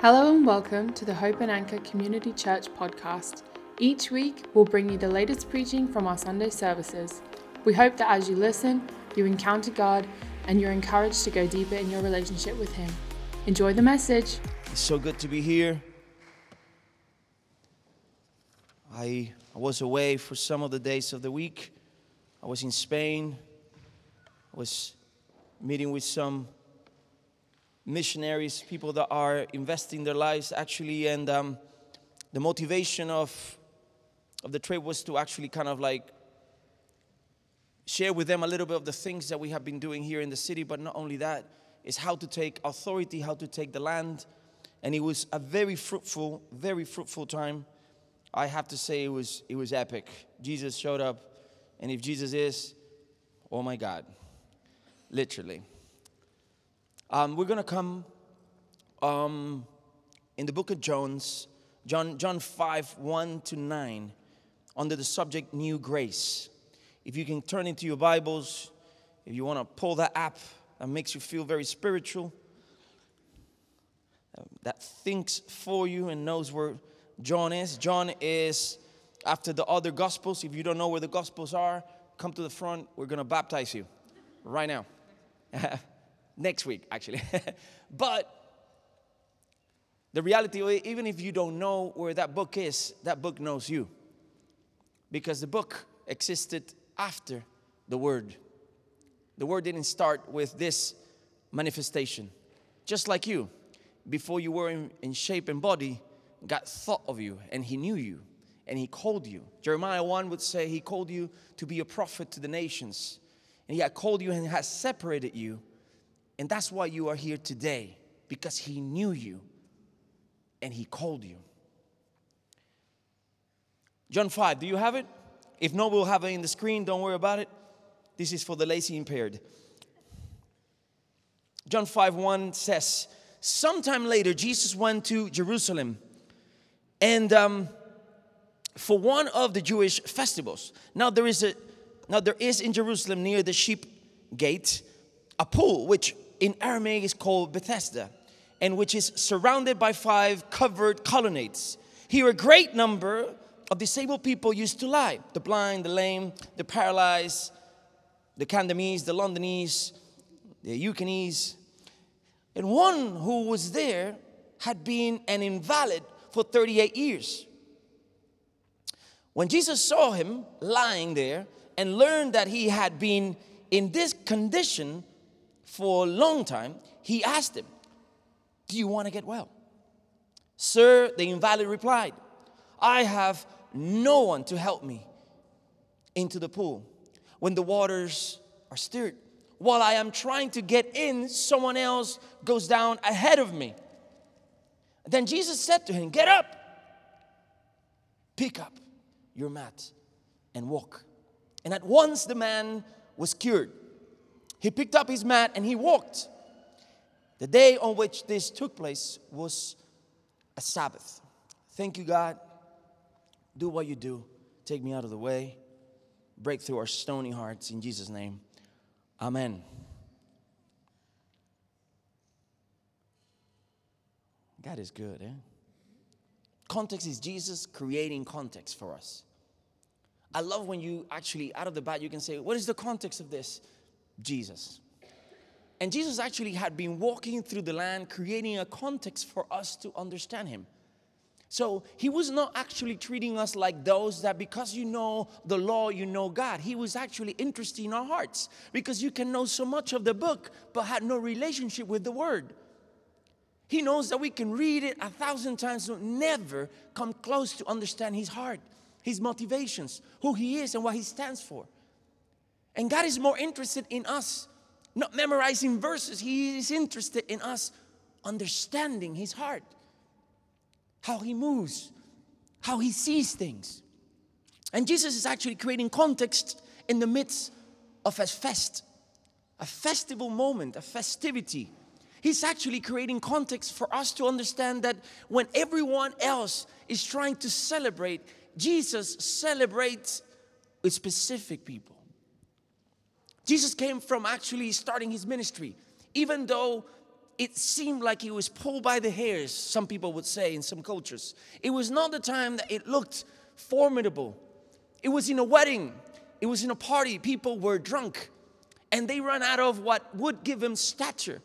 Hello and welcome to the Hope and Anchor Community Church podcast. Each week, we'll bring you the latest preaching from our Sunday services. We hope that as you listen, you encounter God and you're encouraged to go deeper in your relationship with Him. Enjoy the message. It's so good to be here. I, I was away for some of the days of the week. I was in Spain. I was meeting with some missionaries, people that are investing their lives actually, and um, the motivation of of the trip was to actually kind of like share with them a little bit of the things that we have been doing here in the city, but not only that, is how to take authority, how to take the land. And it was a very fruitful, very fruitful time. I have to say it was it was epic. Jesus showed up, and if Jesus is, oh my God, literally. Um, we're gonna come um, in the book of John's, John, John 5, 1 to 9, under the subject New Grace. If you can turn into your Bibles, if you want to pull that app that makes you feel very spiritual, uh, that thinks for you and knows where John is. John is after the other Gospels. If you don't know where the Gospels are, come to the front. We're going to baptize you right now. Next week, actually. but the reality, even if you don't know where that book is, that book knows you. Because the book existed after the Word. The Word didn't start with this manifestation. Just like you, before you were in, in shape and body, God thought of you and He knew you and He called you. Jeremiah 1 would say, He called you to be a prophet to the nations. And He had called you and has separated you. And that's why you are here today, because He knew you and He called you. John 5, do you have it? If not, we'll have it in the screen. Don't worry about it. This is for the lazy impaired. John 5 1 says, Sometime later, Jesus went to Jerusalem and um, for one of the Jewish festivals. Now there is a now there is in Jerusalem near the sheep gate a pool which in Aramaic is called Bethesda and which is surrounded by five covered colonnades. Here a great number of disabled people used to lie the blind, the lame, the paralyzed, the Cantonese, the Londonese, the Yukonese. And one who was there had been an invalid for 38 years. When Jesus saw him lying there and learned that he had been in this condition for a long time, he asked him, Do you want to get well? Sir, the invalid replied, I have no one to help me into the pool when the waters are stirred. While I am trying to get in, someone else goes down ahead of me. Then Jesus said to him, Get up, pick up your mat, and walk. And at once the man was cured. He picked up his mat and he walked. The day on which this took place was a Sabbath. Thank you, God do what you do. Take me out of the way. Break through our stony hearts in Jesus' name. Amen. God is good, eh? Context is Jesus creating context for us. I love when you actually, out of the bat, you can say, What is the context of this? Jesus. And Jesus actually had been walking through the land, creating a context for us to understand him. So he was not actually treating us like those that because you know the law, you know God. He was actually interested in our hearts because you can know so much of the book but had no relationship with the word. He knows that we can read it a thousand times but never come close to understand his heart, his motivations, who he is and what he stands for. And God is more interested in us not memorizing verses. He is interested in us understanding his heart how he moves, how he sees things. And Jesus is actually creating context in the midst of a fest, a festival moment, a festivity. He's actually creating context for us to understand that when everyone else is trying to celebrate, Jesus celebrates with specific people. Jesus came from actually starting his ministry, even though it seemed like he was pulled by the hairs, some people would say in some cultures. It was not the time that it looked formidable. It was in a wedding, it was in a party, people were drunk, and they ran out of what would give him stature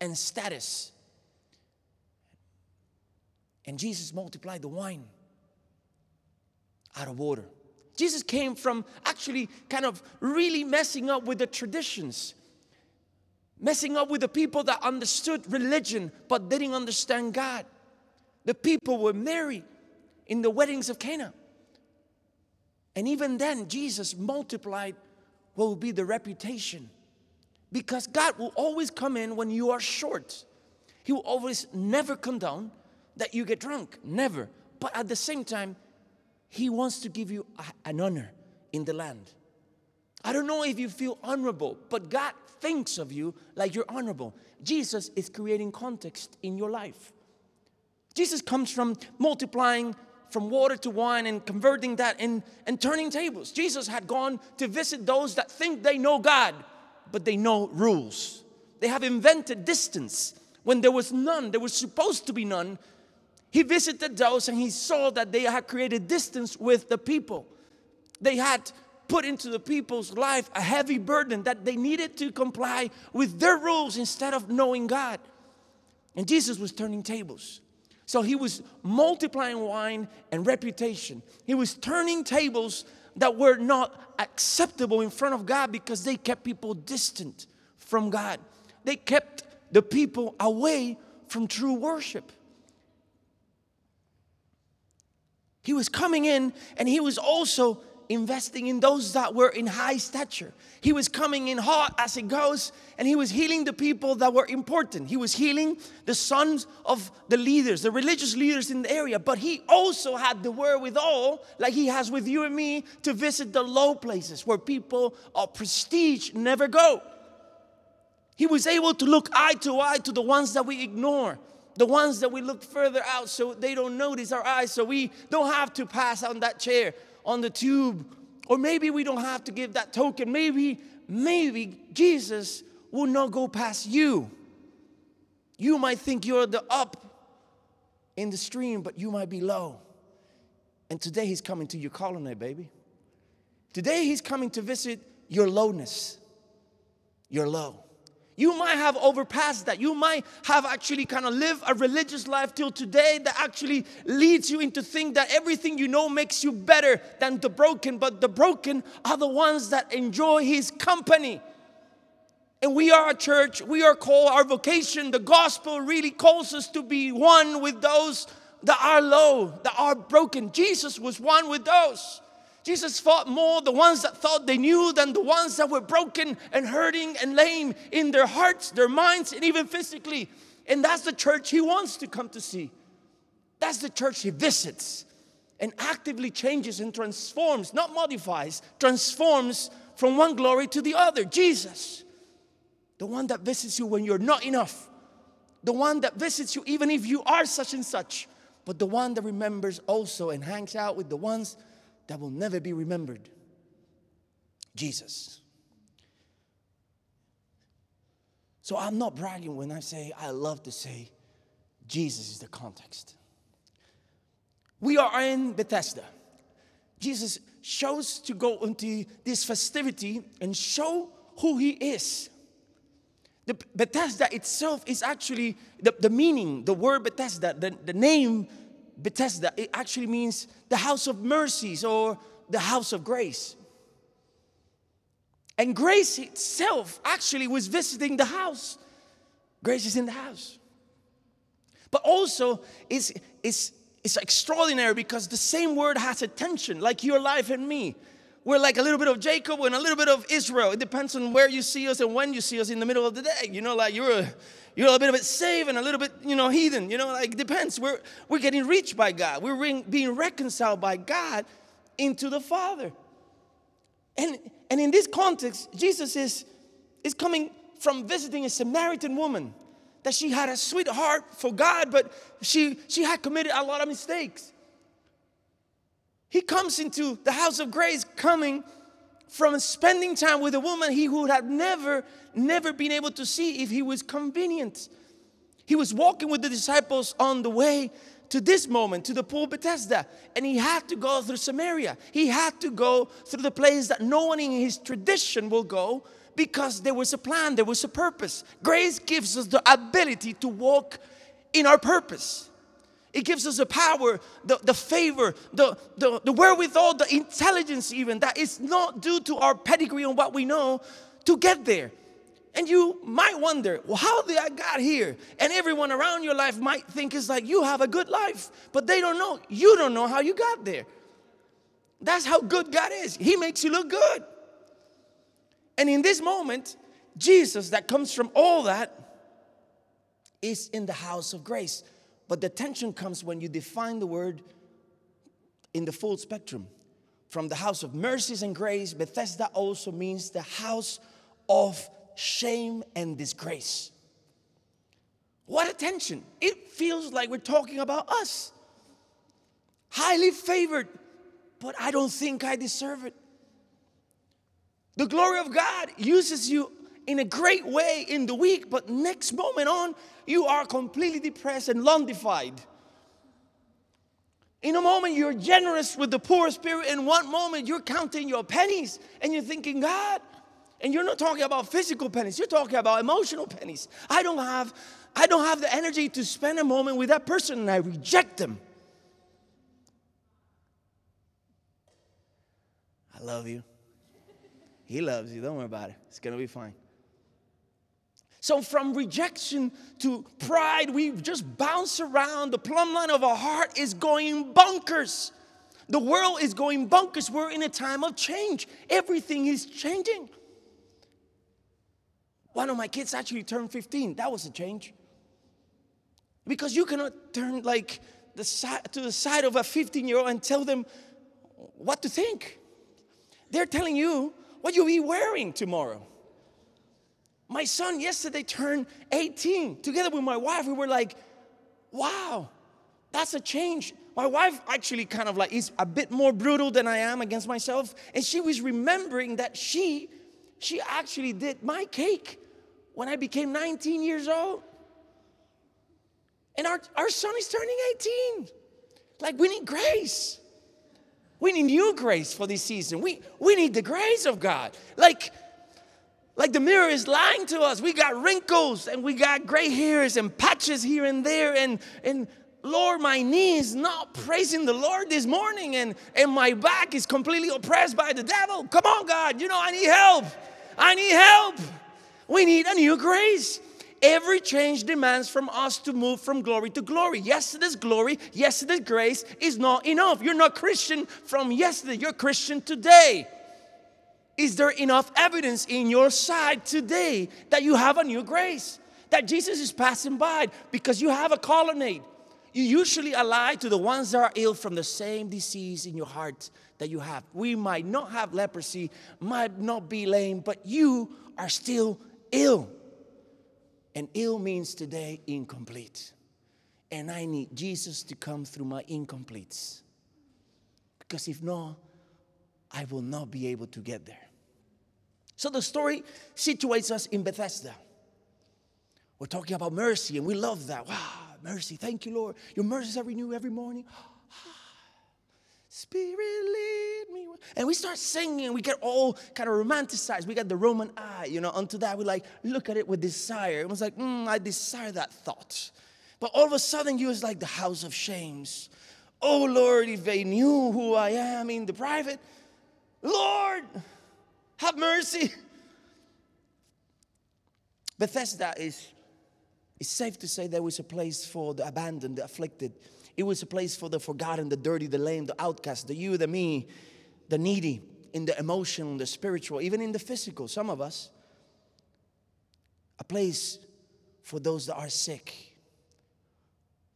and status. And Jesus multiplied the wine out of water. Jesus came from actually kind of really messing up with the traditions, messing up with the people that understood religion but didn't understand God. The people were married in the weddings of Cana. And even then, Jesus multiplied what will be the reputation. Because God will always come in when you are short. He will always never condone that you get drunk, never. But at the same time, He wants to give you an honor in the land. I don't know if you feel honorable, but God thinks of you like you're honorable. Jesus is creating context in your life. Jesus comes from multiplying from water to wine and converting that and, and turning tables. Jesus had gone to visit those that think they know God, but they know rules. They have invented distance when there was none, there was supposed to be none, he visited those and he saw that they had created distance with the people. They had put into the people's life a heavy burden that they needed to comply with their rules instead of knowing God. And Jesus was turning tables. So he was multiplying wine and reputation. He was turning tables that were not acceptable in front of God because they kept people distant from God. They kept the people away from true worship. He was coming in and he was also investing in those that were in high stature. He was coming in hot as it goes, and he was healing the people that were important. He was healing the sons of the leaders, the religious leaders in the area, but he also had the wherewithal, like he has with you and me, to visit the low places where people of prestige never go. He was able to look eye to eye to the ones that we ignore the ones that we look further out so they don't notice our eyes, so we don't have to pass on that chair, on the tube, or maybe we don't have to give that token. Maybe, maybe Jesus will not go past you. You might think you're the up in the stream, but you might be low. And today he's coming to your colony, baby. Today he's coming to visit your lowness. You're low. You might have overpassed that. You might have actually kind of lived a religious life till today that actually leads you into think that everything you know makes you better than the broken, but the broken are the ones that enjoy his company. And we are a church, we are called, our vocation, the gospel really calls us to be one with those that are low, that are broken. Jesus was one with those. Jesus fought more the ones that thought they knew than the ones that were broken and hurting and lame in their hearts, their minds, and even physically. And that's the church he wants to come to see. That's the church he visits and actively changes and transforms, not modifies, transforms from one glory to the other. Jesus, the one that visits you when you're not enough, the one that visits you even if you are such and such, but the one that remembers also and hangs out with the ones that will never be remembered Jesus. So I'm not bragging when I say I love to say Jesus is the context. We are in Bethesda. Jesus chose to go into this festivity and show who he is. The Bethesda itself is actually the, the meaning, the word Bethesda, the, the name Bethesda, it actually means the house of mercies or the house of grace. And grace itself actually was visiting the house. Grace is in the house. But also, it's, it's, it's extraordinary because the same word has a tension, like your life and me. We're like a little bit of Jacob and a little bit of Israel. It depends on where you see us and when you see us in the middle of the day. You know, like you're a, you're a little bit saved and a little bit, you know, heathen. You know, like depends. We're, we're getting reached by God. We're being reconciled by God into the Father. And, and in this context, Jesus is, is coming from visiting a Samaritan woman that she had a sweet heart for God, but she, she had committed a lot of mistakes. He comes into the house of grace coming from spending time with a woman he would have never, never been able to see if he was convenient. He was walking with the disciples on the way to this moment, to the pool Bethesda, and he had to go through Samaria. He had to go through the place that no one in his tradition will go because there was a plan, there was a purpose. Grace gives us the ability to walk in our purpose. It gives us the power, the, the favor, the, the, the wherewithal, the intelligence, even that is not due to our pedigree and what we know to get there. And you might wonder, well, how did I got here? And everyone around your life might think it's like you have a good life, but they don't know. You don't know how you got there. That's how good God is. He makes you look good. And in this moment, Jesus, that comes from all that, is in the house of grace. But the tension comes when you define the word in the full spectrum. From the house of mercies and grace, Bethesda also means the house of shame and disgrace. What attention! It feels like we're talking about us. Highly favored, but I don't think I deserve it. The glory of God uses you in a great way in the week, but next moment on, you are completely depressed and londified. In a moment, you're generous with the poor spirit. In one moment, you're counting your pennies and you're thinking, God, and you're not talking about physical pennies, you're talking about emotional pennies. I don't have, I don't have the energy to spend a moment with that person and I reject them. I love you. He loves you. Don't worry about it. It's going to be fine. So, from rejection to pride, we just bounce around. The plumb line of our heart is going bonkers. The world is going bonkers. We're in a time of change, everything is changing. One of my kids actually turned 15. That was a change. Because you cannot turn like the side, to the side of a 15 year old and tell them what to think. They're telling you what you'll be wearing tomorrow. My son yesterday turned 18. Together with my wife, we were like, wow, that's a change. My wife actually kind of like is a bit more brutal than I am against myself. And she was remembering that she, she actually did my cake when I became 19 years old. And our, our son is turning 18. Like we need grace. We need new grace for this season. We, we need the grace of God. Like, like the mirror is lying to us. We got wrinkles and we got gray hairs and patches here and there. And, and Lord, my knee is not praising the Lord this morning. And, and my back is completely oppressed by the devil. Come on, God. You know, I need help. I need help. We need a new grace. Every change demands from us to move from glory to glory. Yesterday's glory, yesterday's grace is not enough. You're not Christian from yesterday, you're Christian today. Is there enough evidence in your side today that you have a new grace? That Jesus is passing by because you have a colonnade. You usually ally to the ones that are ill from the same disease in your heart that you have. We might not have leprosy, might not be lame, but you are still ill. And ill means today incomplete. And I need Jesus to come through my incompletes. Because if not, I will not be able to get there. So the story situates us in Bethesda. We're talking about mercy, and we love that. Wow, mercy. Thank you, Lord. Your mercies are renewed every morning. Spirit, lead me. And we start singing, we get all kind of romanticized. We got the Roman eye, you know, onto that. We like look at it with desire. It was like, mm, I desire that thought. But all of a sudden, you was like the house of shames. Oh Lord, if they knew who I am in the private, Lord, have mercy. Bethesda is, it's safe to say there was a place for the abandoned, the afflicted it was a place for the forgotten, the dirty, the lame, the outcast, the you, the me, the needy, in the emotional, the spiritual, even in the physical, some of us. A place for those that are sick,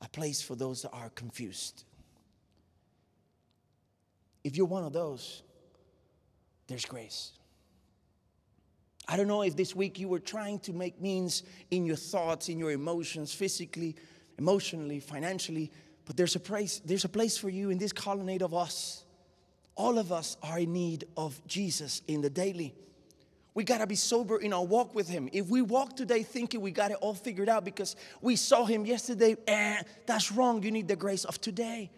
a place for those that are confused. If you're one of those, there's grace. I don't know if this week you were trying to make means in your thoughts, in your emotions, physically, emotionally, financially, but there's a place, there's a place for you in this colonnade of us. All of us are in need of Jesus in the daily. We got to be sober in our walk with Him. If we walk today thinking we got it all figured out because we saw Him yesterday, eh, that's wrong. You need the grace of today.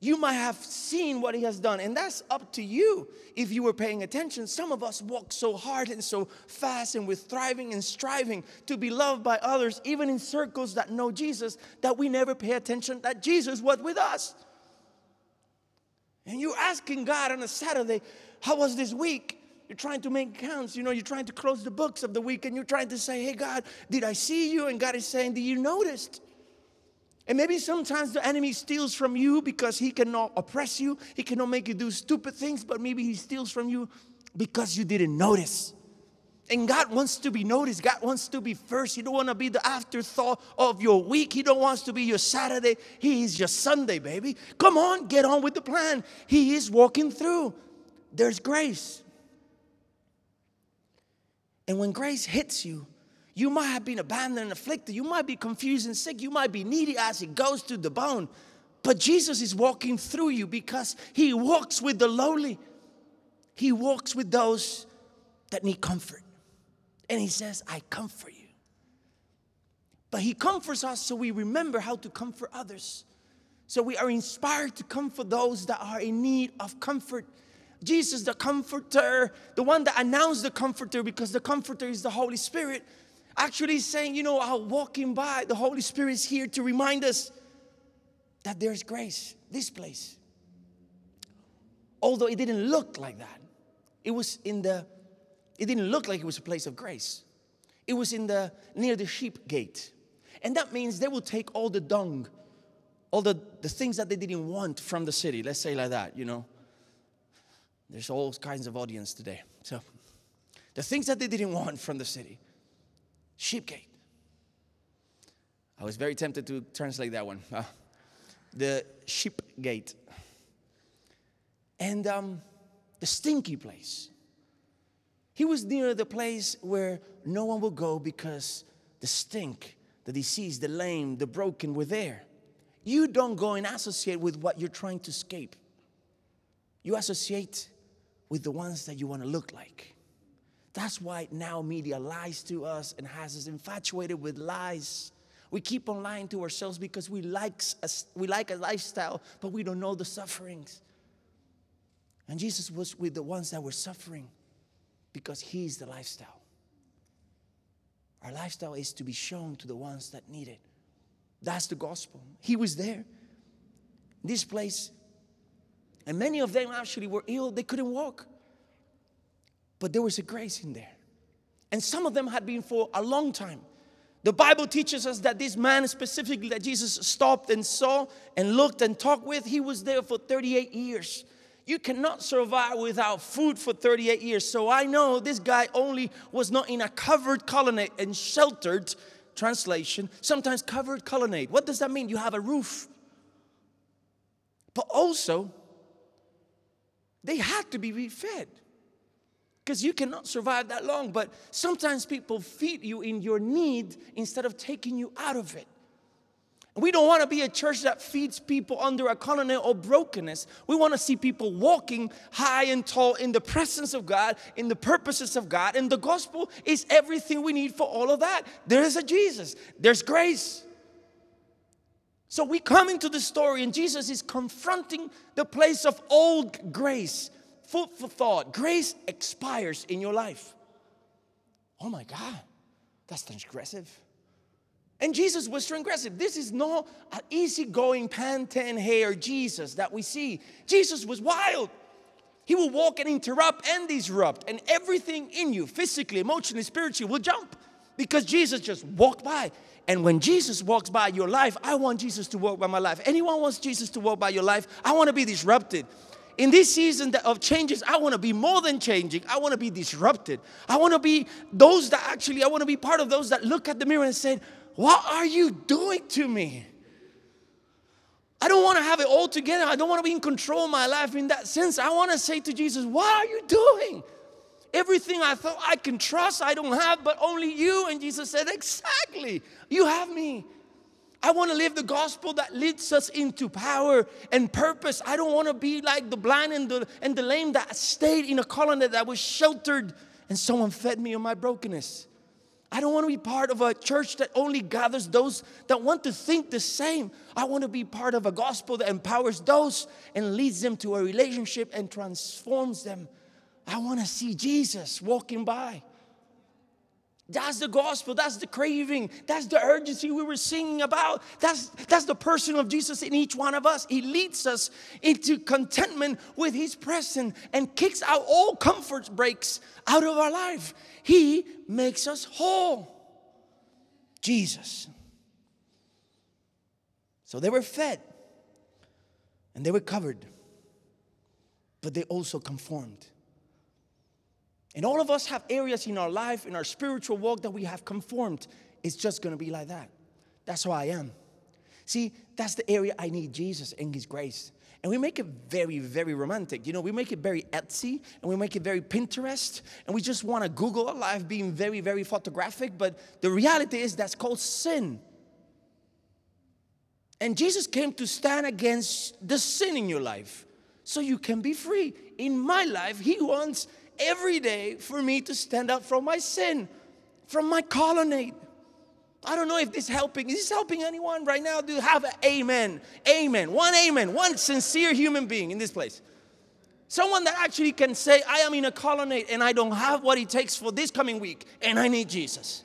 You might have seen what He has done, and that's up to you if you were paying attention. Some of us walk so hard and so fast, and we're thriving and striving to be loved by others, even in circles that know Jesus, that we never pay attention that Jesus was with us. And you're asking God on a Saturday, How was this week? You're trying to make counts. You know, you're trying to close the books of the week and you're trying to say, Hey, God, did I see you? And God is saying, Did you notice? And maybe sometimes the enemy steals from you because he cannot oppress you, he cannot make you do stupid things, but maybe he steals from you because you didn't notice. And God wants to be noticed. God wants to be first. He don't want to be the afterthought of your week. He don't want to be your Saturday. He is your Sunday, baby. Come on, get on with the plan. He is walking through. There's grace. And when grace hits you, you might have been abandoned and afflicted. You might be confused and sick. You might be needy as it goes to the bone. But Jesus is walking through you because he walks with the lowly. He walks with those that need comfort. And he says, I comfort you. But he comforts us so we remember how to comfort others. So we are inspired to comfort those that are in need of comfort. Jesus, the comforter, the one that announced the comforter, because the comforter is the Holy Spirit, actually saying, you know, while walking by, the Holy Spirit is here to remind us that there's grace, this place. Although it didn't look like that, it was in the, it didn't look like it was a place of grace. It was in the near the sheep gate. And that means they will take all the dung, all the, the things that they didn't want from the city. Let's say like that, you know. There's all kinds of audience today. So the things that they didn't want from the city. Sheep gate. I was very tempted to translate that one. Uh, the sheep gate. And um, the stinky place. He was near the place where no one will go because the stink, the disease, the lame, the broken were there. You don't go and associate with what you're trying to escape. You associate with the ones that you want to look like. That's why now media lies to us and has us infatuated with lies. We keep on lying to ourselves because we like a, we like a lifestyle, but we don't know the sufferings. And Jesus was with the ones that were suffering because He's the lifestyle. Our lifestyle is to be shown to the ones that need it. That's the gospel. He was there. This place, and many of them actually were ill, they couldn't walk. But there was a grace in there. And some of them had been for a long time. The Bible teaches us that this man specifically that Jesus stopped and saw and looked and talked with, he was there for 38 years. You cannot survive without food for 38 years. So I know this guy only was not in a covered colonnade and sheltered translation, sometimes covered colonnade. What does that mean? You have a roof. But also, they had to be fed because you cannot survive that long. But sometimes people feed you in your need instead of taking you out of it. We don't want to be a church that feeds people under a colonnade or brokenness. We want to see people walking high and tall in the presence of God, in the purposes of God. And the gospel is everything we need for all of that. There is a Jesus, there's grace. So we come into the story, and Jesus is confronting the place of old grace food for thought. Grace expires in your life. Oh my God, that's transgressive. And Jesus was transgressive. This is not an easygoing Pantene hair Jesus that we see. Jesus was wild. He will walk and interrupt and disrupt, and everything in you, physically, emotionally, spiritually, will jump because Jesus just walked by. And when Jesus walks by your life, I want Jesus to walk by my life. Anyone wants Jesus to walk by your life? I want to be disrupted in this season of changes, I want to be more than changing. I want to be disrupted. I want to be those that actually, I want to be part of those that look at the mirror and say, What are you doing to me? I don't want to have it all together. I don't want to be in control of my life in that sense. I want to say to Jesus, What are you doing? Everything I thought I can trust, I don't have, but only you. And Jesus said, Exactly. You have me. I want to live the gospel that leads us into power and purpose. I don't want to be like the blind and the, and the lame that stayed in a colony that was sheltered and someone fed me on my brokenness. I don't want to be part of a church that only gathers those that want to think the same. I want to be part of a gospel that empowers those and leads them to a relationship and transforms them. I want to see Jesus walking by. That's the gospel. That's the craving. That's the urgency we were singing about. That's, that's the person of Jesus in each one of us. He leads us into contentment with His presence and kicks out all comfort breaks out of our life. He makes us whole. Jesus. So they were fed and they were covered, but they also conformed. And all of us have areas in our life, in our spiritual walk, that we have conformed. It's just gonna be like that. That's who I am. See, that's the area I need Jesus and His grace. And we make it very, very romantic. You know, we make it very Etsy and we make it very Pinterest and we just want to Google a life being very, very photographic. But the reality is that's called sin. And Jesus came to stand against the sin in your life so you can be free. In my life, He wants every day for me to stand up from my sin, from my colonnade. I don't know if this is helping. Is this helping anyone right now? Do you have an amen? Amen. One amen. One sincere human being in this place. Someone that actually can say, I am in a colonnade and I don't have what it takes for this coming week and I need Jesus.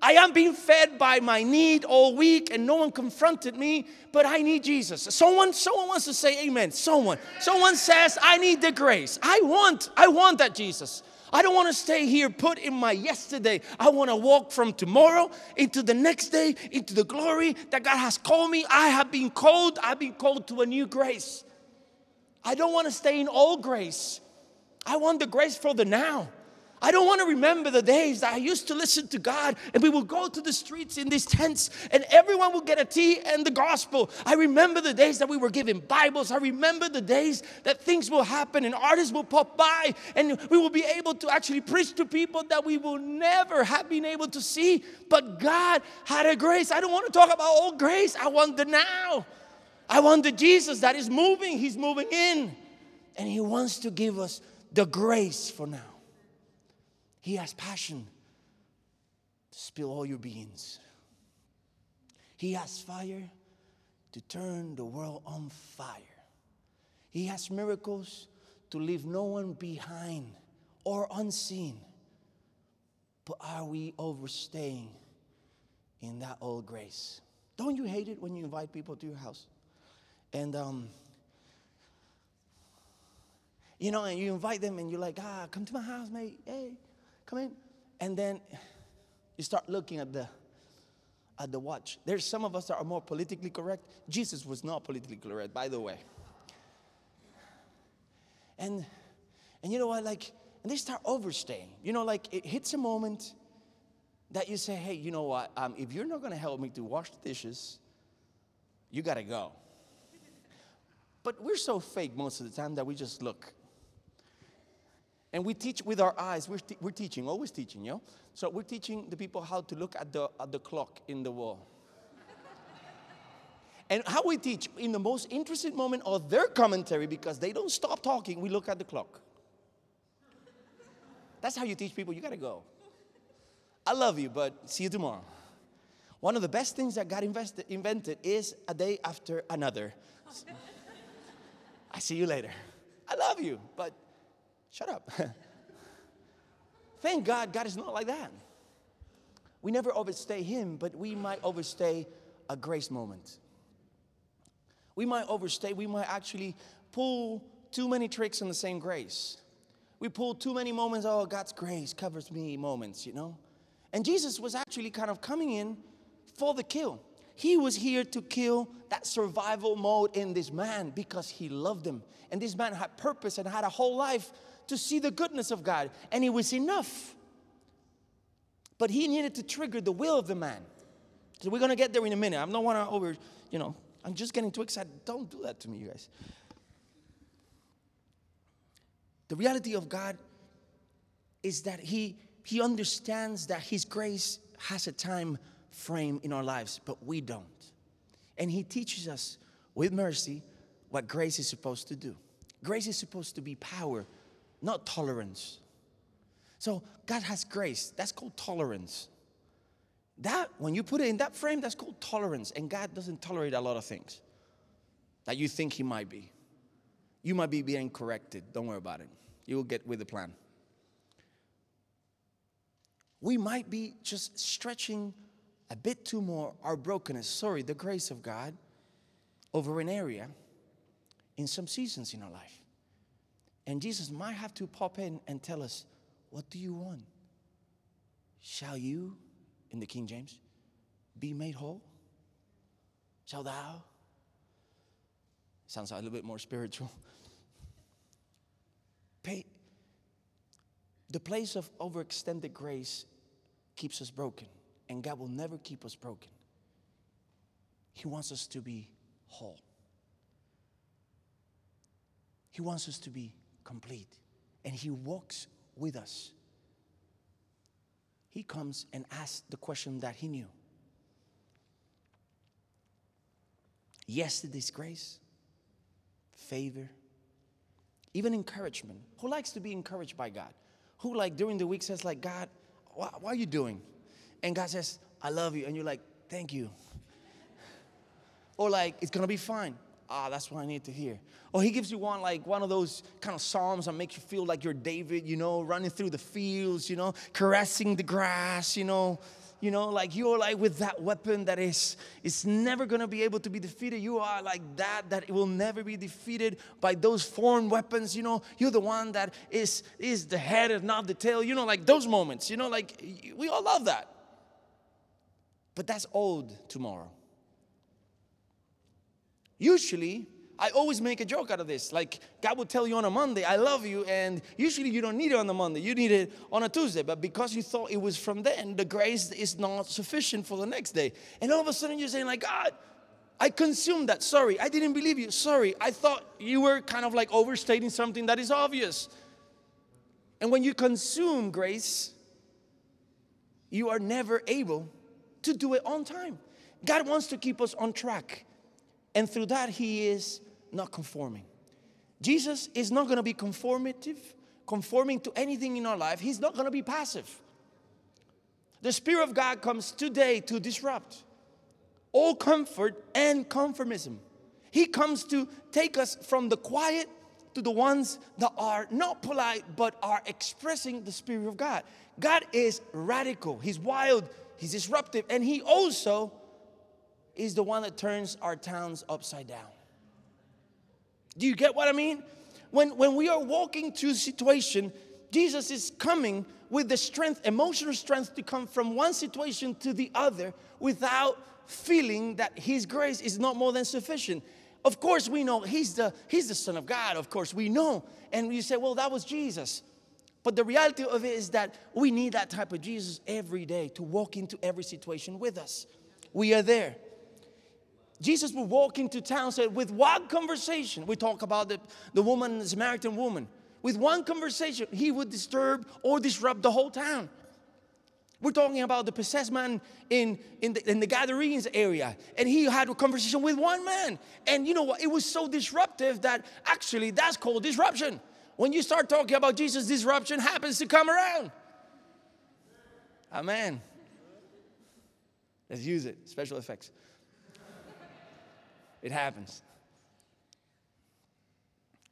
I am being fed by my need all week and no one confronted me, but I need Jesus. Someone, someone wants to say amen. Someone, someone says, I need the grace. I want, I want that Jesus. I don't want to stay here put in my yesterday. I want to walk from tomorrow into the next day, into the glory that God has called me. I have been called, I've been called to a new grace. I don't want to stay in old grace. I want the grace for the now. I don't want to remember the days that I used to listen to God and we would go to the streets in these tents and everyone would get a tea and the gospel. I remember the days that we were given Bibles. I remember the days that things will happen and artists will pop by and we will be able to actually preach to people that we will never have been able to see. But God had a grace. I don't want to talk about old grace. I want the now. I want the Jesus that is moving. He's moving in and He wants to give us the grace for now. He has passion to spill all your beans. He has fire to turn the world on fire. He has miracles to leave no one behind or unseen. But are we overstaying in that old grace? Don't you hate it when you invite people to your house? And, um, you know, and you invite them and you're like, ah, come to my house, mate. Hey, come in. And then you start looking at the at the watch. There's some of us that are more politically correct. Jesus was not politically correct, by the way. And and you know what, like, and they start overstaying. You know, like it hits a moment that you say, hey, you know what? Um, if you're not gonna help me to wash the dishes, you gotta go. But we're so fake most of the time that we just look. And we teach with our eyes. We're, we're teaching, always teaching, you know? So we're teaching the people how to look at the, at the clock in the wall. and how we teach, in the most interesting moment of their commentary, because they don't stop talking, we look at the clock. That's how you teach people, you gotta go. I love you, but see you tomorrow. One of the best things that God invested, invented is a day after another. I see you later. I love you, but Shut up. Thank God, God is not like that. We never overstay Him, but we might overstay a grace moment. We might overstay, we might actually pull too many tricks on the same grace. We pull too many moments, oh, God's grace covers me moments, you know? And Jesus was actually kind of coming in for the kill. He was here to kill that survival mode in this man because he loved him. And this man had purpose and had a whole life to see the goodness of God, and it was enough. But he needed to trigger the will of the man. So we're gonna get there in a minute. I don't wanna over, you know, I'm just getting too excited. Don't do that to me, you guys. The reality of God is that He He understands that His grace has a time frame in our lives, but we don't. And He teaches us with mercy what grace is supposed to do. Grace is supposed to be power not tolerance. So God has grace. That's called tolerance. That, when you put it in that frame, that's called tolerance. And God doesn't tolerate a lot of things that you think He might be. You might be being corrected. Don't worry about it. You will get with the plan. We might be just stretching a bit too more our brokenness, sorry, the grace of God over an area in some seasons in our life. And Jesus might have to pop in and tell us, What do you want? Shall you, in the King James, be made whole? Shall thou? Sounds a little bit more spiritual. Pay. The place of overextended grace keeps us broken, and God will never keep us broken. He wants us to be whole. He wants us to be complete. And He walks with us. He comes and asks the question that He knew Yes to grace, favor, even encouragement. Who likes to be encouraged by God? Who, like, during the week says, like, God, what, what are you doing? And God says, I love you. And you're like, thank you. Or like, it's gonna be fine ah, that's what I need to hear. Or he gives you one like one of those kind of psalms that makes you feel like you're David, you know, running through the fields, you know, caressing the grass, you know, you know, like you're like with that weapon that is is never gonna be able to be defeated. You are like that that it will never be defeated by those foreign weapons. You know, you're the one that is is the head and not the tail. You know, like those moments. You know, like we all love that. But that's old tomorrow. Usually, I always make a joke out of this. Like, God will tell you on a Monday, I love you, and usually you don't need it on a Monday, you need it on a Tuesday. But because you thought it was from then, the grace is not sufficient for the next day. And all of a sudden you're saying, like, God, I consumed that. Sorry, I didn't believe you. Sorry, I thought you were kind of like overstating something that is obvious. And when you consume grace, you are never able to do it on time. God wants to keep us on track. And through that, he is not conforming. Jesus is not going to be conformative, conforming to anything in our life. He's not going to be passive. The Spirit of God comes today to disrupt all comfort and conformism. He comes to take us from the quiet to the ones that are not polite but are expressing the Spirit of God. God is radical, He's wild, He's disruptive, and He also is the one that turns our towns upside down. Do you get what I mean? When, when we are walking through situation, Jesus is coming with the strength, emotional strength, to come from one situation to the other without feeling that His grace is not more than sufficient. Of course, we know He's the, he's the Son of God, of course, we know. And you say, well, that was Jesus. But the reality of it is that we need that type of Jesus every day to walk into every situation with us. We are there. Jesus would walk into town, said, with one conversation, we talk about the, the woman, the Samaritan woman, with one conversation, he would disturb or disrupt the whole town. We're talking about the possessed man in, in, the, in the Gadarenes area, and he had a conversation with one man. And you know what? It was so disruptive that actually that's called disruption. When you start talking about Jesus, disruption happens to come around. Amen. Let's use it. Special effects. It happens.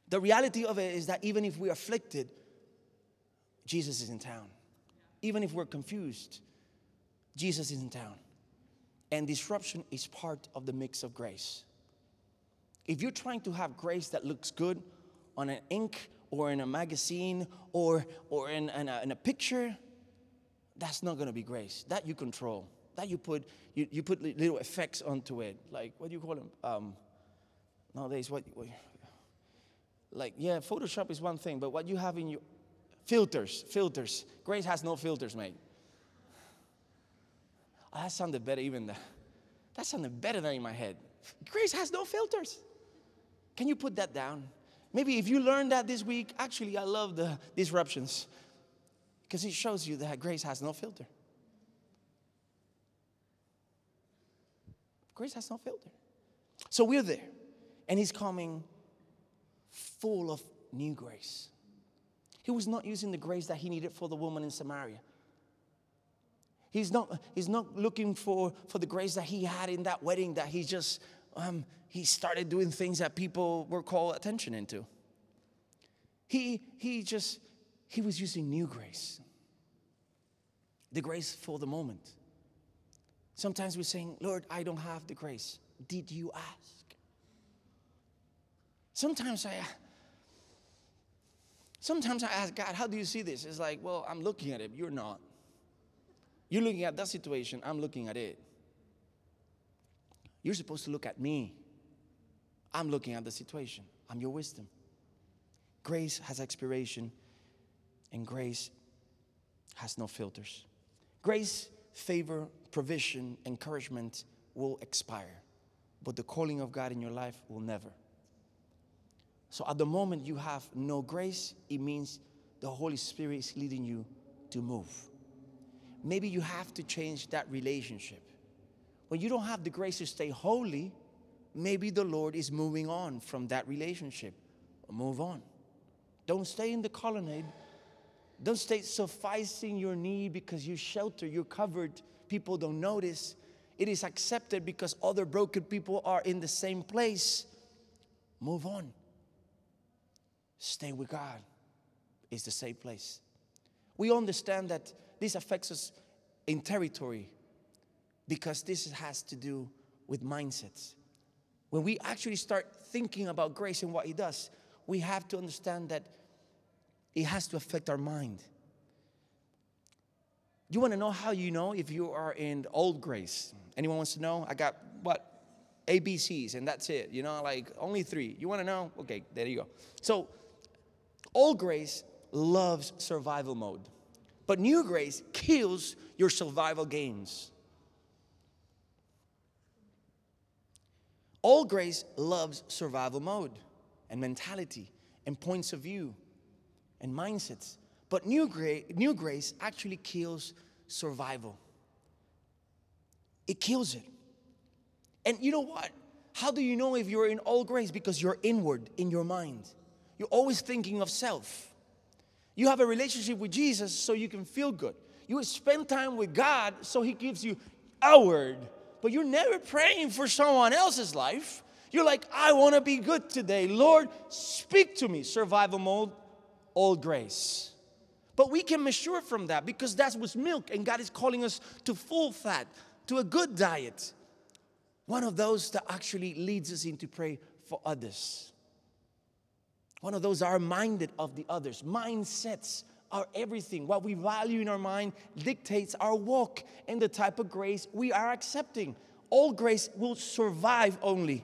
The reality of it is that even if we're afflicted, Jesus is in town. Even if we're confused, Jesus is in town. And disruption is part of the mix of grace. If you're trying to have grace that looks good on an ink or in a magazine or, or in, in, a, in a picture, that's not gonna be grace. That you control that you put you, you put little effects onto it. Like what do you call them um, nowadays what, what like yeah photoshop is one thing but what you have in your filters filters. Grace has no filters mate. Oh, that sounded better even that that sounded better than in my head. Grace has no filters. Can you put that down? Maybe if you learned that this week actually i love the disruptions because it shows you that grace has no filter Grace has no filter. So we're there, and He's coming full of new grace. He was not using the grace that he needed for the woman in Samaria. He's not, he's not looking for, for the grace that he had in that wedding that he just, um, he started doing things that people were called attention into. He, he just, he was using new grace. The grace for the moment. Sometimes we're saying, Lord, I don't have the grace. Did you ask? Sometimes I, sometimes I ask God, how do you see this? It's like, well, I'm looking at it. You're not. You're looking at that situation, I'm looking at it. You're supposed to look at me. I'm looking at the situation. I'm your wisdom. Grace has expiration, and grace has no filters. Grace, favor, provision, encouragement will expire, but the calling of God in your life will never. So at the moment you have no grace, it means the Holy Spirit is leading you to move maybe you have to change that relationship. When you don't have the grace to stay holy, maybe the Lord is moving on from that relationship. Move on. Don't stay in the colonnade. Don't stay sufficing your need because you shelter, you're covered, people don't notice. It is accepted because other broken people are in the same place. Move on. Stay with God. It's the same place. We understand that this affects us in territory because this has to do with mindsets. When we actually start thinking about grace and what it does, we have to understand that it has to affect our mind. You want to know how you know if you are in old grace? Anyone wants to know? I got what? ABCs, and that's it. You know, like only three. You want to know? Okay, there you go. So, old grace loves survival mode. But new grace kills your survival gains. Old grace loves survival mode and mentality and points of view and mindsets. But new, gra- new grace actually kills survival. It kills it. And you know what? How do you know if you're in all grace? Because you're inward in your mind. You're always thinking of self. You have a relationship with Jesus so you can feel good. You spend time with God so He gives you outward, but you're never praying for someone else's life. You're like, I want to be good today. Lord, speak to me. Survival mode, old grace. But we can mature from that because that was milk, and God is calling us to full fat, to a good diet. One of those that actually leads us into pray for others. One of those are minded of the others. Mindsets are everything. What we value in our mind dictates our walk and the type of grace we are accepting. All grace will survive only.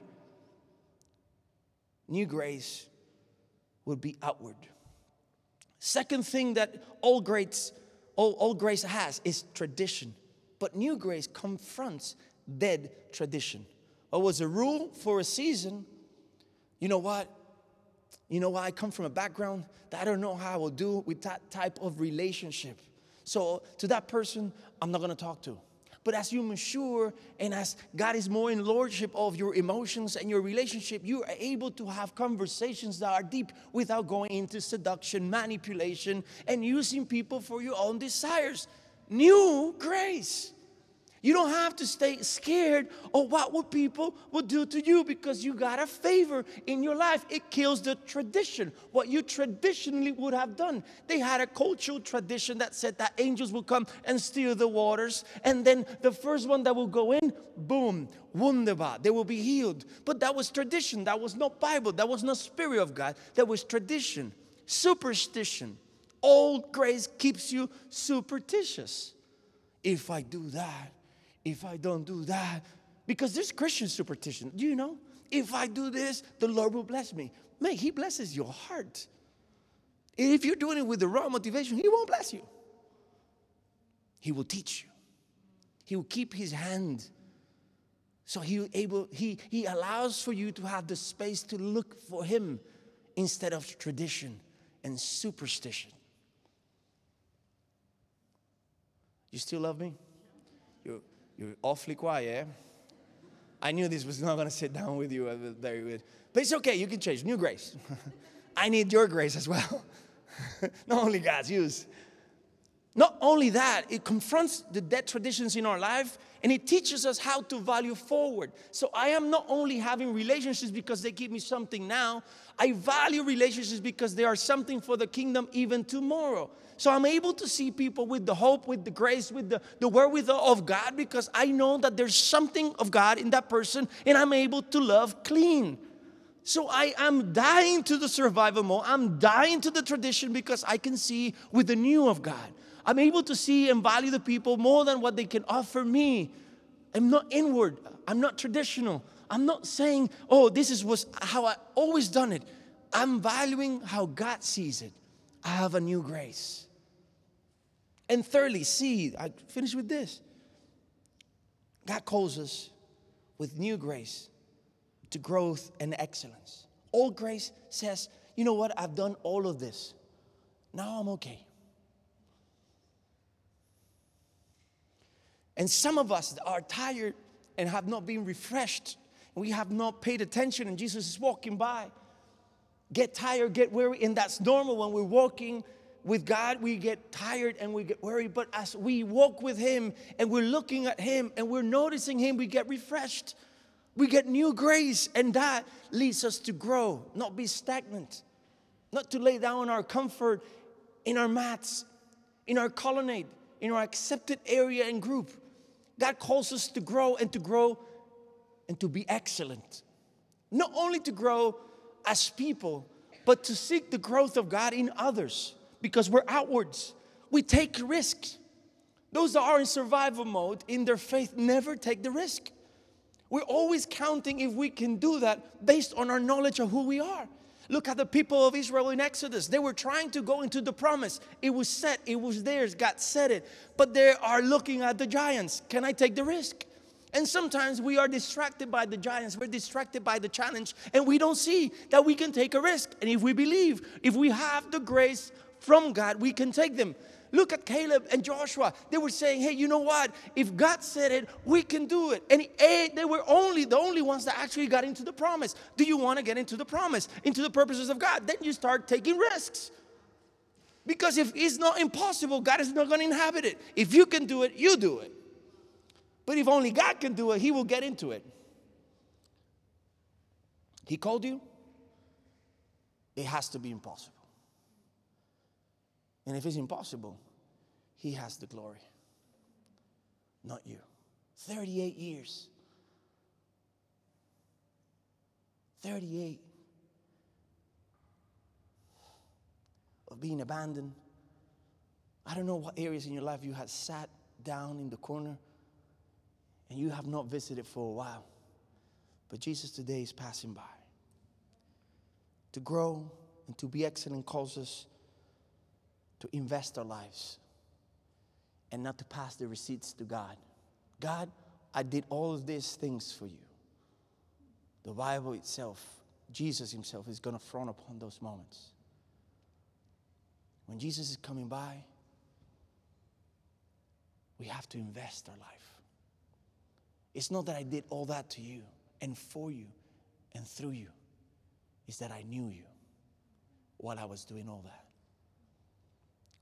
New grace will be outward. Second thing that all grace, all, all grace has is tradition. But new grace confronts dead tradition. What was a rule for a season, you know what? You know why? I come from a background that I don't know how I will do with that type of relationship. So, to that person, I'm not gonna talk to. But as you mature and as God is more in lordship of your emotions and your relationship, you are able to have conversations that are deep without going into seduction, manipulation, and using people for your own desires. New grace. You don't have to stay scared of what would people will do to you because you got a favor in your life. It kills the tradition, what you traditionally would have done. They had a cultural tradition that said that angels will come and steal the waters, and then the first one that will go in, boom, wunderbar, they will be healed. But that was tradition. That was not Bible. That was not Spirit of God. That was tradition, superstition. Old grace keeps you superstitious. If I do that, if I don't do that, because there's Christian superstition. Do you know? If I do this, the Lord will bless me. Man, He blesses your heart. If you're doing it with the wrong motivation, He won't bless you. He will teach you. He will keep His hand. So he able he he allows for you to have the space to look for him instead of tradition and superstition. You still love me? You you're awfully quiet. I knew this was not going to sit down with you very good. But it's okay, you can change. New grace. I need your grace as well. not only God's use. Not only that, it confronts the dead traditions in our life and it teaches us how to value forward. So I am not only having relationships because they give me something now, I value relationships because they are something for the kingdom even tomorrow. So I'm able to see people with the hope, with the grace, with the, the wherewithal of God because I know that there's something of God in that person and I'm able to love clean. So I am dying to the survival mode. I'm dying to the tradition because I can see with the new of God. I'm able to see and value the people more than what they can offer me. I'm not inward. I'm not traditional. I'm not saying, oh, this is was how I always done it. I'm valuing how God sees it. I have a new grace. And thirdly, see, I finish with this. God calls us with new grace to growth and excellence. Old grace says, you know what, I've done all of this. Now I'm okay. And some of us are tired and have not been refreshed. We have not paid attention, and Jesus is walking by. Get tired, get weary, and that's normal when we're walking with God. We get tired and we get weary, but as we walk with Him and we're looking at Him and we're noticing Him, we get refreshed. We get new grace, and that leads us to grow, not be stagnant, not to lay down our comfort in our mats, in our colonnade, in our accepted area and group. God calls us to grow and to grow and to be excellent. Not only to grow as people, but to seek the growth of God in others because we're outwards. We take risks. Those that are in survival mode in their faith never take the risk. We're always counting if we can do that based on our knowledge of who we are. Look at the people of Israel in Exodus. They were trying to go into the promise. It was set, it was theirs. God said it. But they are looking at the giants. Can I take the risk? And sometimes we are distracted by the giants, we're distracted by the challenge, and we don't see that we can take a risk. And if we believe, if we have the grace from God, we can take them. Look at Caleb and Joshua. They were saying, hey, you know what? If God said it, we can do it. And they were only the only ones that actually got into the promise. Do you want to get into the promise, into the purposes of God? Then you start taking risks. Because if it's not impossible, God is not going to inhabit it. If you can do it, you do it. But if only God can do it, He will get into it. He called you, it has to be impossible. And if it's impossible, He has the glory, not you. 38 years. 38 of being abandoned. I don't know what areas in your life you had sat down in the corner and you have not visited for a while. But Jesus today is passing by. To grow and to be excellent calls us to invest our lives and not to pass the receipts to God. God, I did all of these things for you. The Bible itself, Jesus Himself, is going to frown upon those moments. When Jesus is coming by, we have to invest our life. It's not that I did all that to you and for you and through you, it's that I knew you while I was doing all that.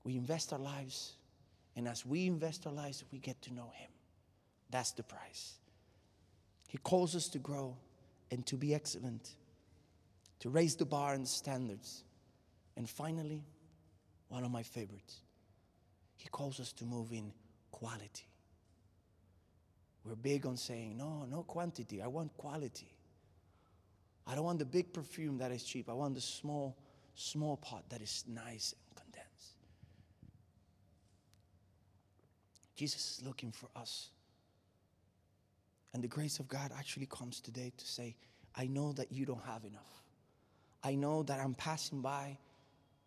We invest our lives, and as we invest our lives, we get to know Him. That's the price. He calls us to grow and to be excellent, to raise the bar and standards. And finally, one of my favorites, He calls us to move in quality. We're big on saying, no, no quantity. I want quality. I don't want the big perfume that is cheap. I want the small, small pot that is nice Jesus is looking for us. And the grace of God actually comes today to say, I know that you don't have enough. I know that I'm passing by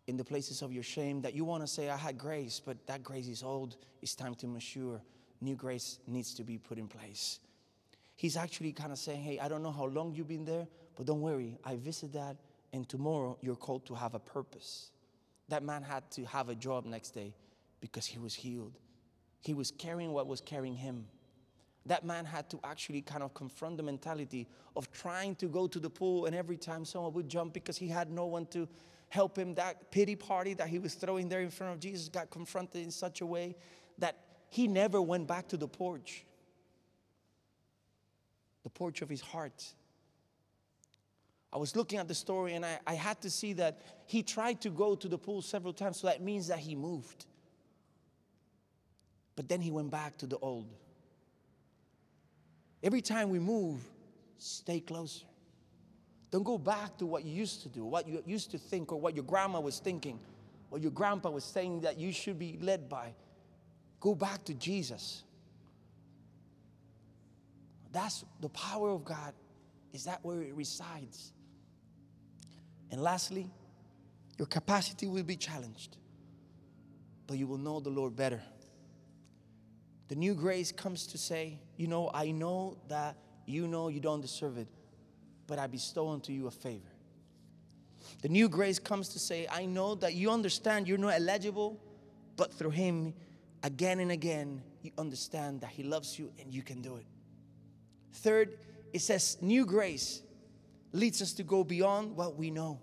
in the places of your shame that you want to say, I had grace, but that grace is old. It's time to mature. New grace needs to be put in place. He's actually kind of saying, Hey, I don't know how long you've been there, but don't worry. I visit that, and tomorrow you're called to have a purpose. That man had to have a job next day because he was healed. He was carrying what was carrying him. that man had to actually kind of confront the mentality of trying to go to the pool, and every time someone would jump because he had no one to help him, that pity party that he was throwing there in front of Jesus got confronted in such a way that he never went back to the porch, the porch of his heart. I was looking at the story and I, I had to see that he tried to go to the pool several times, so that means that he moved. But then he went back to the old. Every time we move, stay closer. Don't go back to what you used to do, what you used to think, or what your grandma was thinking, or your grandpa was saying that you should be led by. Go back to Jesus. That's the power of God. Is that where it resides? And lastly, your capacity will be challenged, but you will know the Lord better. The new grace comes to say, You know, I know that you know you don't deserve it, but I bestow unto you a favor. The new grace comes to say, I know that you understand you're not eligible, but through Him, again and again, you understand that He loves you and you can do it. Third, it says, New grace leads us to go beyond what we know,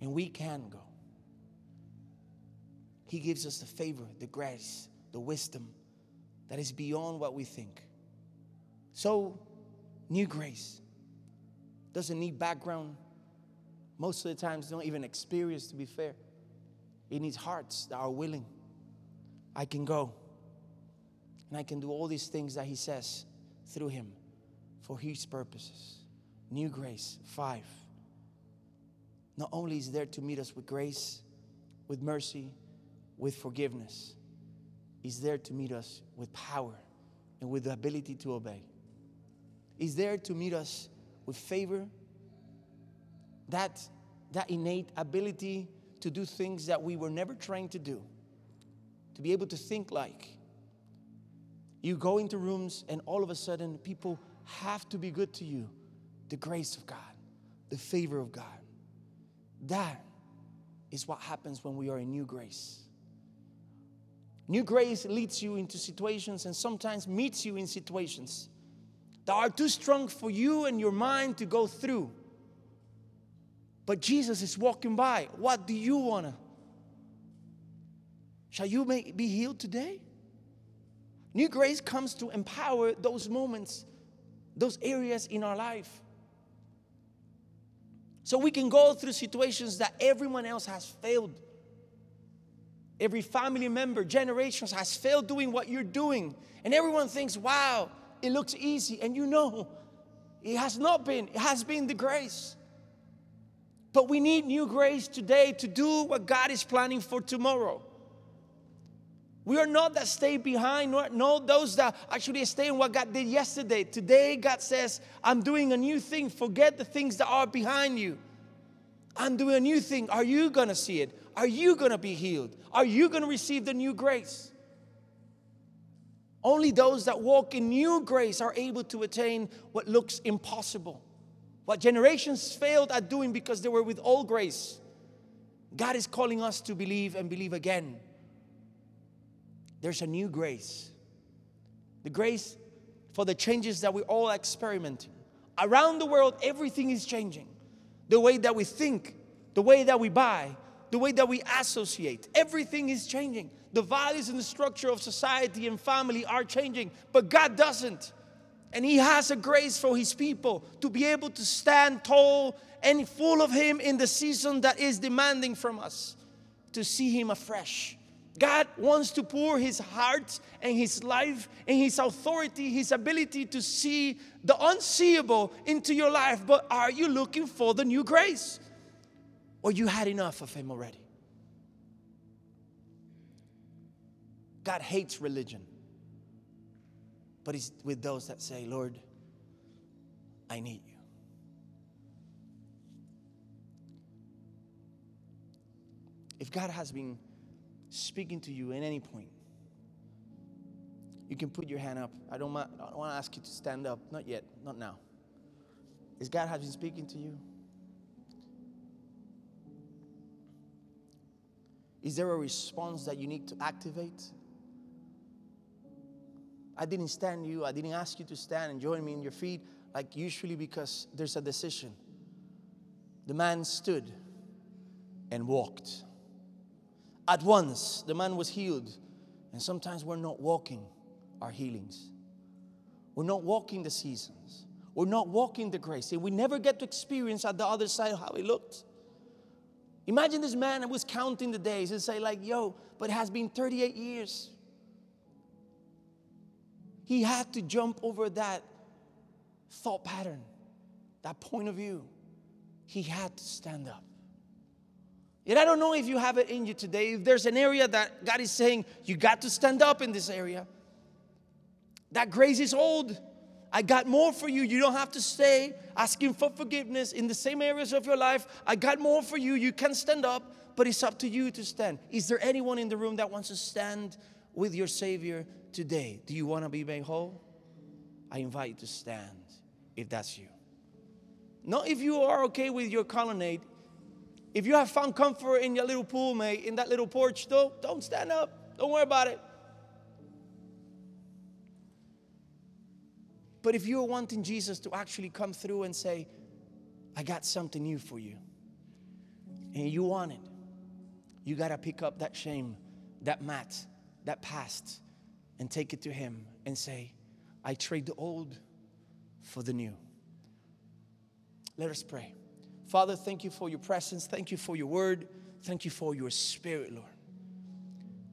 and we can go. He gives us the favor, the grace, the wisdom that is beyond what we think. So, new grace doesn't need background. Most of the times, don't even experience, to be fair. It needs hearts that are willing. I can go and I can do all these things that He says through Him for His purposes. New grace, five. Not only is there to meet us with grace, with mercy, with forgiveness, He's there to meet us with power and with the ability to obey. He's there to meet us with favor, that, that innate ability to do things that we were never trained to do, to be able to think like. You go into rooms, and all of a sudden, people have to be good to you. The grace of God, the favor of God. That is what happens when we are in new grace. New grace leads you into situations and sometimes meets you in situations that are too strong for you and your mind to go through. But Jesus is walking by. What do you want to? Shall you be healed today? New grace comes to empower those moments, those areas in our life. So we can go through situations that everyone else has failed. Every family member, generations has failed doing what you're doing. And everyone thinks, wow, it looks easy. And you know, it has not been, it has been the grace. But we need new grace today to do what God is planning for tomorrow. We are not that stay behind, nor, no those that actually stay in what God did yesterday. Today, God says, I'm doing a new thing. Forget the things that are behind you. I'm doing a new thing. Are you going to see it? Are you going to be healed? Are you going to receive the new grace? Only those that walk in new grace are able to attain what looks impossible. What generations failed at doing because they were with old grace. God is calling us to believe and believe again. There's a new grace. The grace for the changes that we're all experimenting. Around the world, everything is changing. The way that we think, the way that we buy, the way that we associate, everything is changing. The values and the structure of society and family are changing, but God doesn't. And He has a grace for His people to be able to stand tall and full of Him in the season that is demanding from us to see Him afresh. God wants to pour His heart and His life and His authority, His ability to see the unseeable into your life. But are you looking for the new grace? Or you had enough of Him already? God hates religion, but He's with those that say, Lord, I need you. If God has been speaking to you at any point, you can put your hand up. I don't, I don't want to ask you to stand up. Not yet, not now. Is God has been speaking to you? Is there a response that you need to activate? I didn't stand you, I didn't ask you to stand and join me in your feet, like usually because there's a decision. The man stood and walked. At once, the man was healed. And sometimes we're not walking our healings. We're not walking the seasons. We're not walking the grace. And we never get to experience at the other side how it looked. Imagine this man that was counting the days and say, like, yo, but it has been 38 years. He had to jump over that thought pattern, that point of view. He had to stand up. Yet I don't know if you have it in you today. If there's an area that God is saying, you got to stand up in this area. That grace is old. I got more for you. You don't have to stay asking for forgiveness in the same areas of your life. I got more for you. You can stand up, but it's up to you to stand. Is there anyone in the room that wants to stand with your Savior today? Do you want to be made whole? I invite you to stand if that's you. Not if you are okay with your colonnade. If you have found comfort in your little pool, mate, in that little porch, don't, don't stand up. Don't worry about it. But if you're wanting Jesus to actually come through and say, I got something new for you, and you want it, you got to pick up that shame, that mat, that past, and take it to Him and say, I trade the old for the new. Let us pray. Father, thank you for your presence. Thank you for your word. Thank you for your spirit, Lord.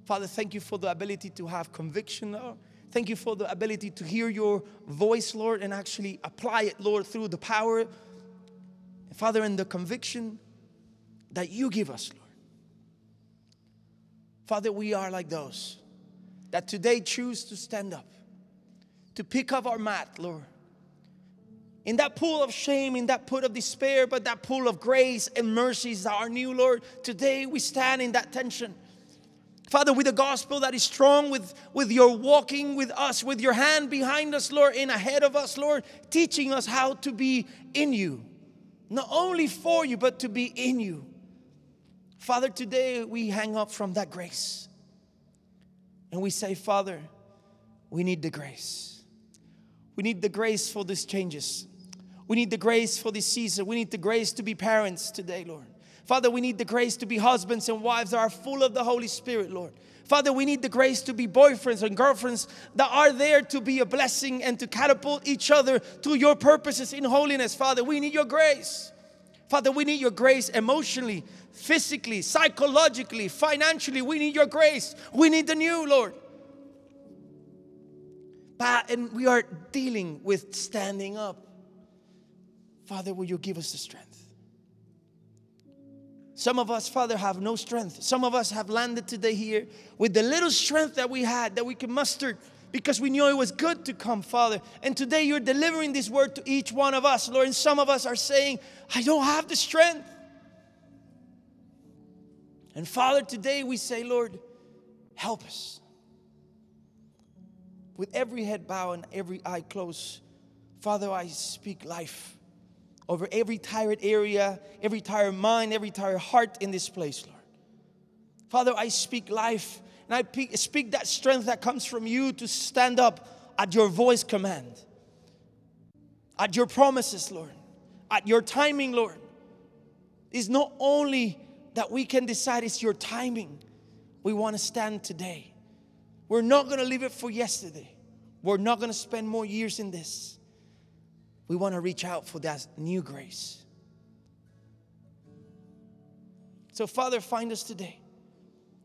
Father, thank you for the ability to have conviction, Lord. Thank you for the ability to hear your voice, Lord, and actually apply it, Lord, through the power, Father, and the conviction that you give us, Lord. Father, we are like those that today choose to stand up, to pick up our mat, Lord. In that pool of shame, in that pool of despair, but that pool of grace and mercies that are new, Lord. Today we stand in that tension. Father, with a gospel that is strong, with, with your walking with us, with your hand behind us, Lord, and ahead of us, Lord, teaching us how to be in you. Not only for you, but to be in you. Father, today we hang up from that grace. And we say, Father, we need the grace. We need the grace for these changes. We need the grace for this season. We need the grace to be parents today, Lord. Father, we need the grace to be husbands and wives that are full of the Holy Spirit, Lord. Father, we need the grace to be boyfriends and girlfriends that are there to be a blessing and to catapult each other to your purposes in holiness. Father, we need your grace. Father, we need your grace emotionally, physically, psychologically, financially. We need your grace. We need the new, Lord. And we are dealing with standing up. Father, will you give us the strength? Some of us, Father, have no strength. Some of us have landed today here with the little strength that we had, that we could muster because we knew it was good to come, Father. And today you're delivering this word to each one of us, Lord. And some of us are saying, I don't have the strength. And Father, today we say, Lord, help us. With every head bowed and every eye closed, Father, I speak life over every tired area, every tired mind, every tired heart in this place, Lord. Father, I speak life and I speak that strength that comes from you to stand up at your voice command, at your promises, Lord, at your timing, Lord. It's not only that we can decide it's your timing, we want to stand today. We're not going to leave it for yesterday. We're not going to spend more years in this we want to reach out for that new grace. So, Father, find us today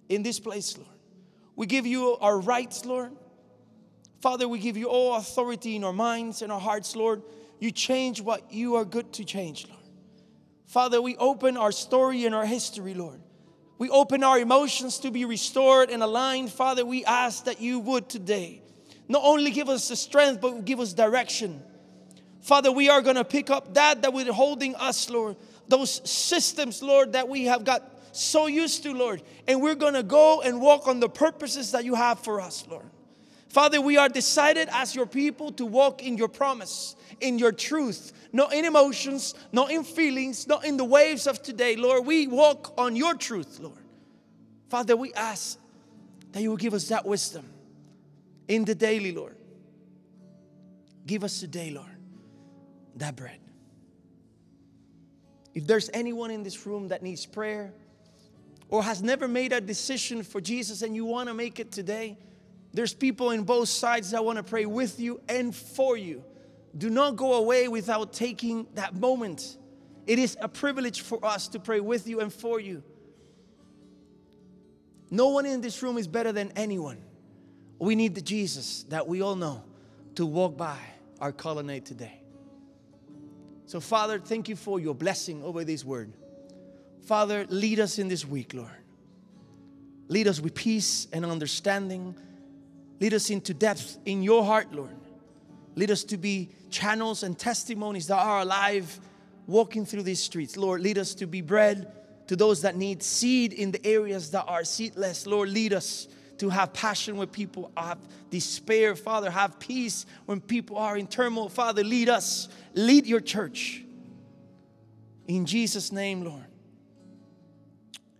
in this place, Lord. We give you our rights, Lord. Father, we give you all authority in our minds and our hearts, Lord. You change what you are good to change, Lord. Father, we open our story and our history, Lord. We open our emotions to be restored and aligned. Father, we ask that you would today not only give us the strength, but give us direction Father, we are going to pick up that that we're holding us, Lord. Those systems, Lord, that we have got so used to, Lord. And we're going to go and walk on the purposes that you have for us, Lord. Father, we are decided as your people to walk in your promise, in your truth, not in emotions, not in feelings, not in the waves of today, Lord. We walk on your truth, Lord. Father, we ask that you will give us that wisdom in the daily, Lord. Give us today, Lord, that bread. If there's anyone in this room that needs prayer or has never made a decision for Jesus and you want to make it today, there's people in both sides that want to pray with you and for you. Do not go away without taking that moment. It is a privilege for us to pray with you and for you. No one in this room is better than anyone. We need the Jesus that we all know to walk by our colonnade today. So, Father, thank you for your blessing over this word. Father, lead us in this week, Lord. Lead us with peace and understanding. Lead us into depth in your heart, Lord. Lead us to be channels and testimonies that are alive walking through these streets. Lord, lead us to be bread to those that need seed in the areas that are seedless. Lord, lead us to have passion when people have despair. Father, have peace when people are in turmoil. Father, lead us. Lead your church. In Jesus' name, Lord.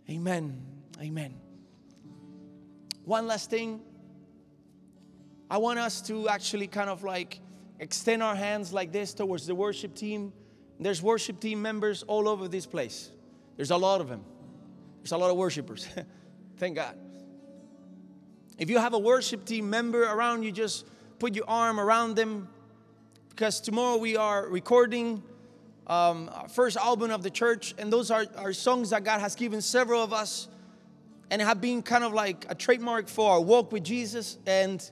Amen. Amen. One last thing. I want us to actually kind of like extend our hands like this towards the worship team. There's worship team members all over this place. There's a lot of them. There's a lot of worshipers. Thank God. If you have a worship team member around you, just put your arm around them because tomorrow we are recording um, our first album of the church, and those are, are songs that God has given several of us and have been kind of like a trademark for our walk with Jesus. And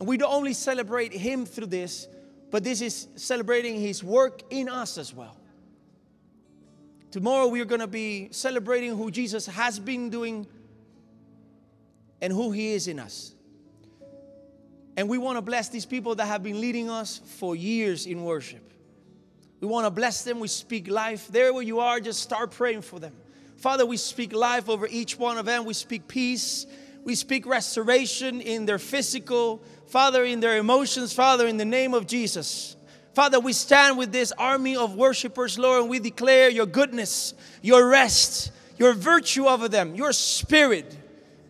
we don't only celebrate Him through this, but this is celebrating His work in us as well. Tomorrow we are going to be celebrating who Jesus has been doing and who He is in us. And we want to bless these people that have been leading us for years in worship. We want to bless them. We speak life. There where you are, just start praying for them. Father, we speak life over each one of them. We speak peace. We speak restoration in their physical, Father, in their emotions, Father, in the name of Jesus. Father, we stand with this army of worshipers, Lord, and we declare your goodness, your rest, your virtue over them, your spirit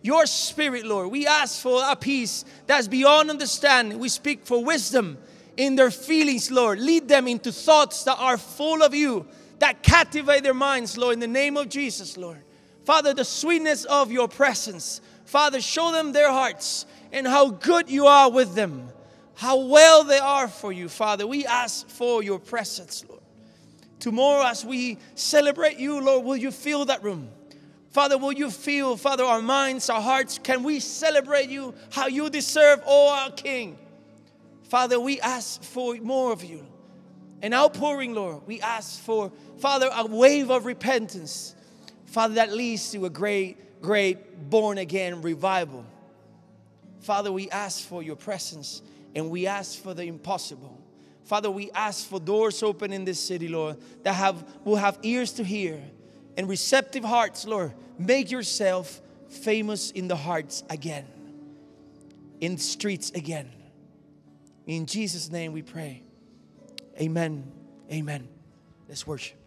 your spirit, Lord. We ask for a peace that's beyond understanding. We speak for wisdom in their feelings, Lord. Lead them into thoughts that are full of you, that captivate their minds, Lord, in the name of Jesus, Lord. Father, the sweetness of your presence. Father, show them their hearts and how good you are with them, how well they are for you, Father. We ask for your presence, Lord. Tomorrow, as we celebrate you, Lord, will you fill that room? Father, will you feel, Father, our minds, our hearts? Can we celebrate you how you deserve, oh our King? Father, we ask for more of you. An outpouring, Lord. We ask for, Father, a wave of repentance. Father, that leads to a great, great born again revival. Father, we ask for your presence and we ask for the impossible. Father, we ask for doors open in this city, Lord, that have will have ears to hear and receptive hearts, Lord. Make yourself famous in the hearts again, in streets again. In Jesus' name we pray. Amen. Amen. Let's worship.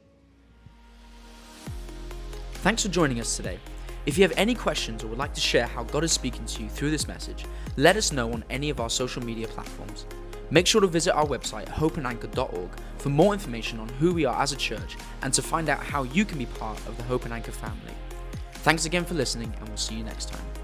Thanks for joining us today. If you have any questions or would like to share how God is speaking to you through this message, let us know on any of our social media platforms. Make sure to visit our website hopeandanchor.org for more information on who we are as a church and to find out how you can be part of the Hope and Anchor family. Thanks again for listening, and we'll see you next time.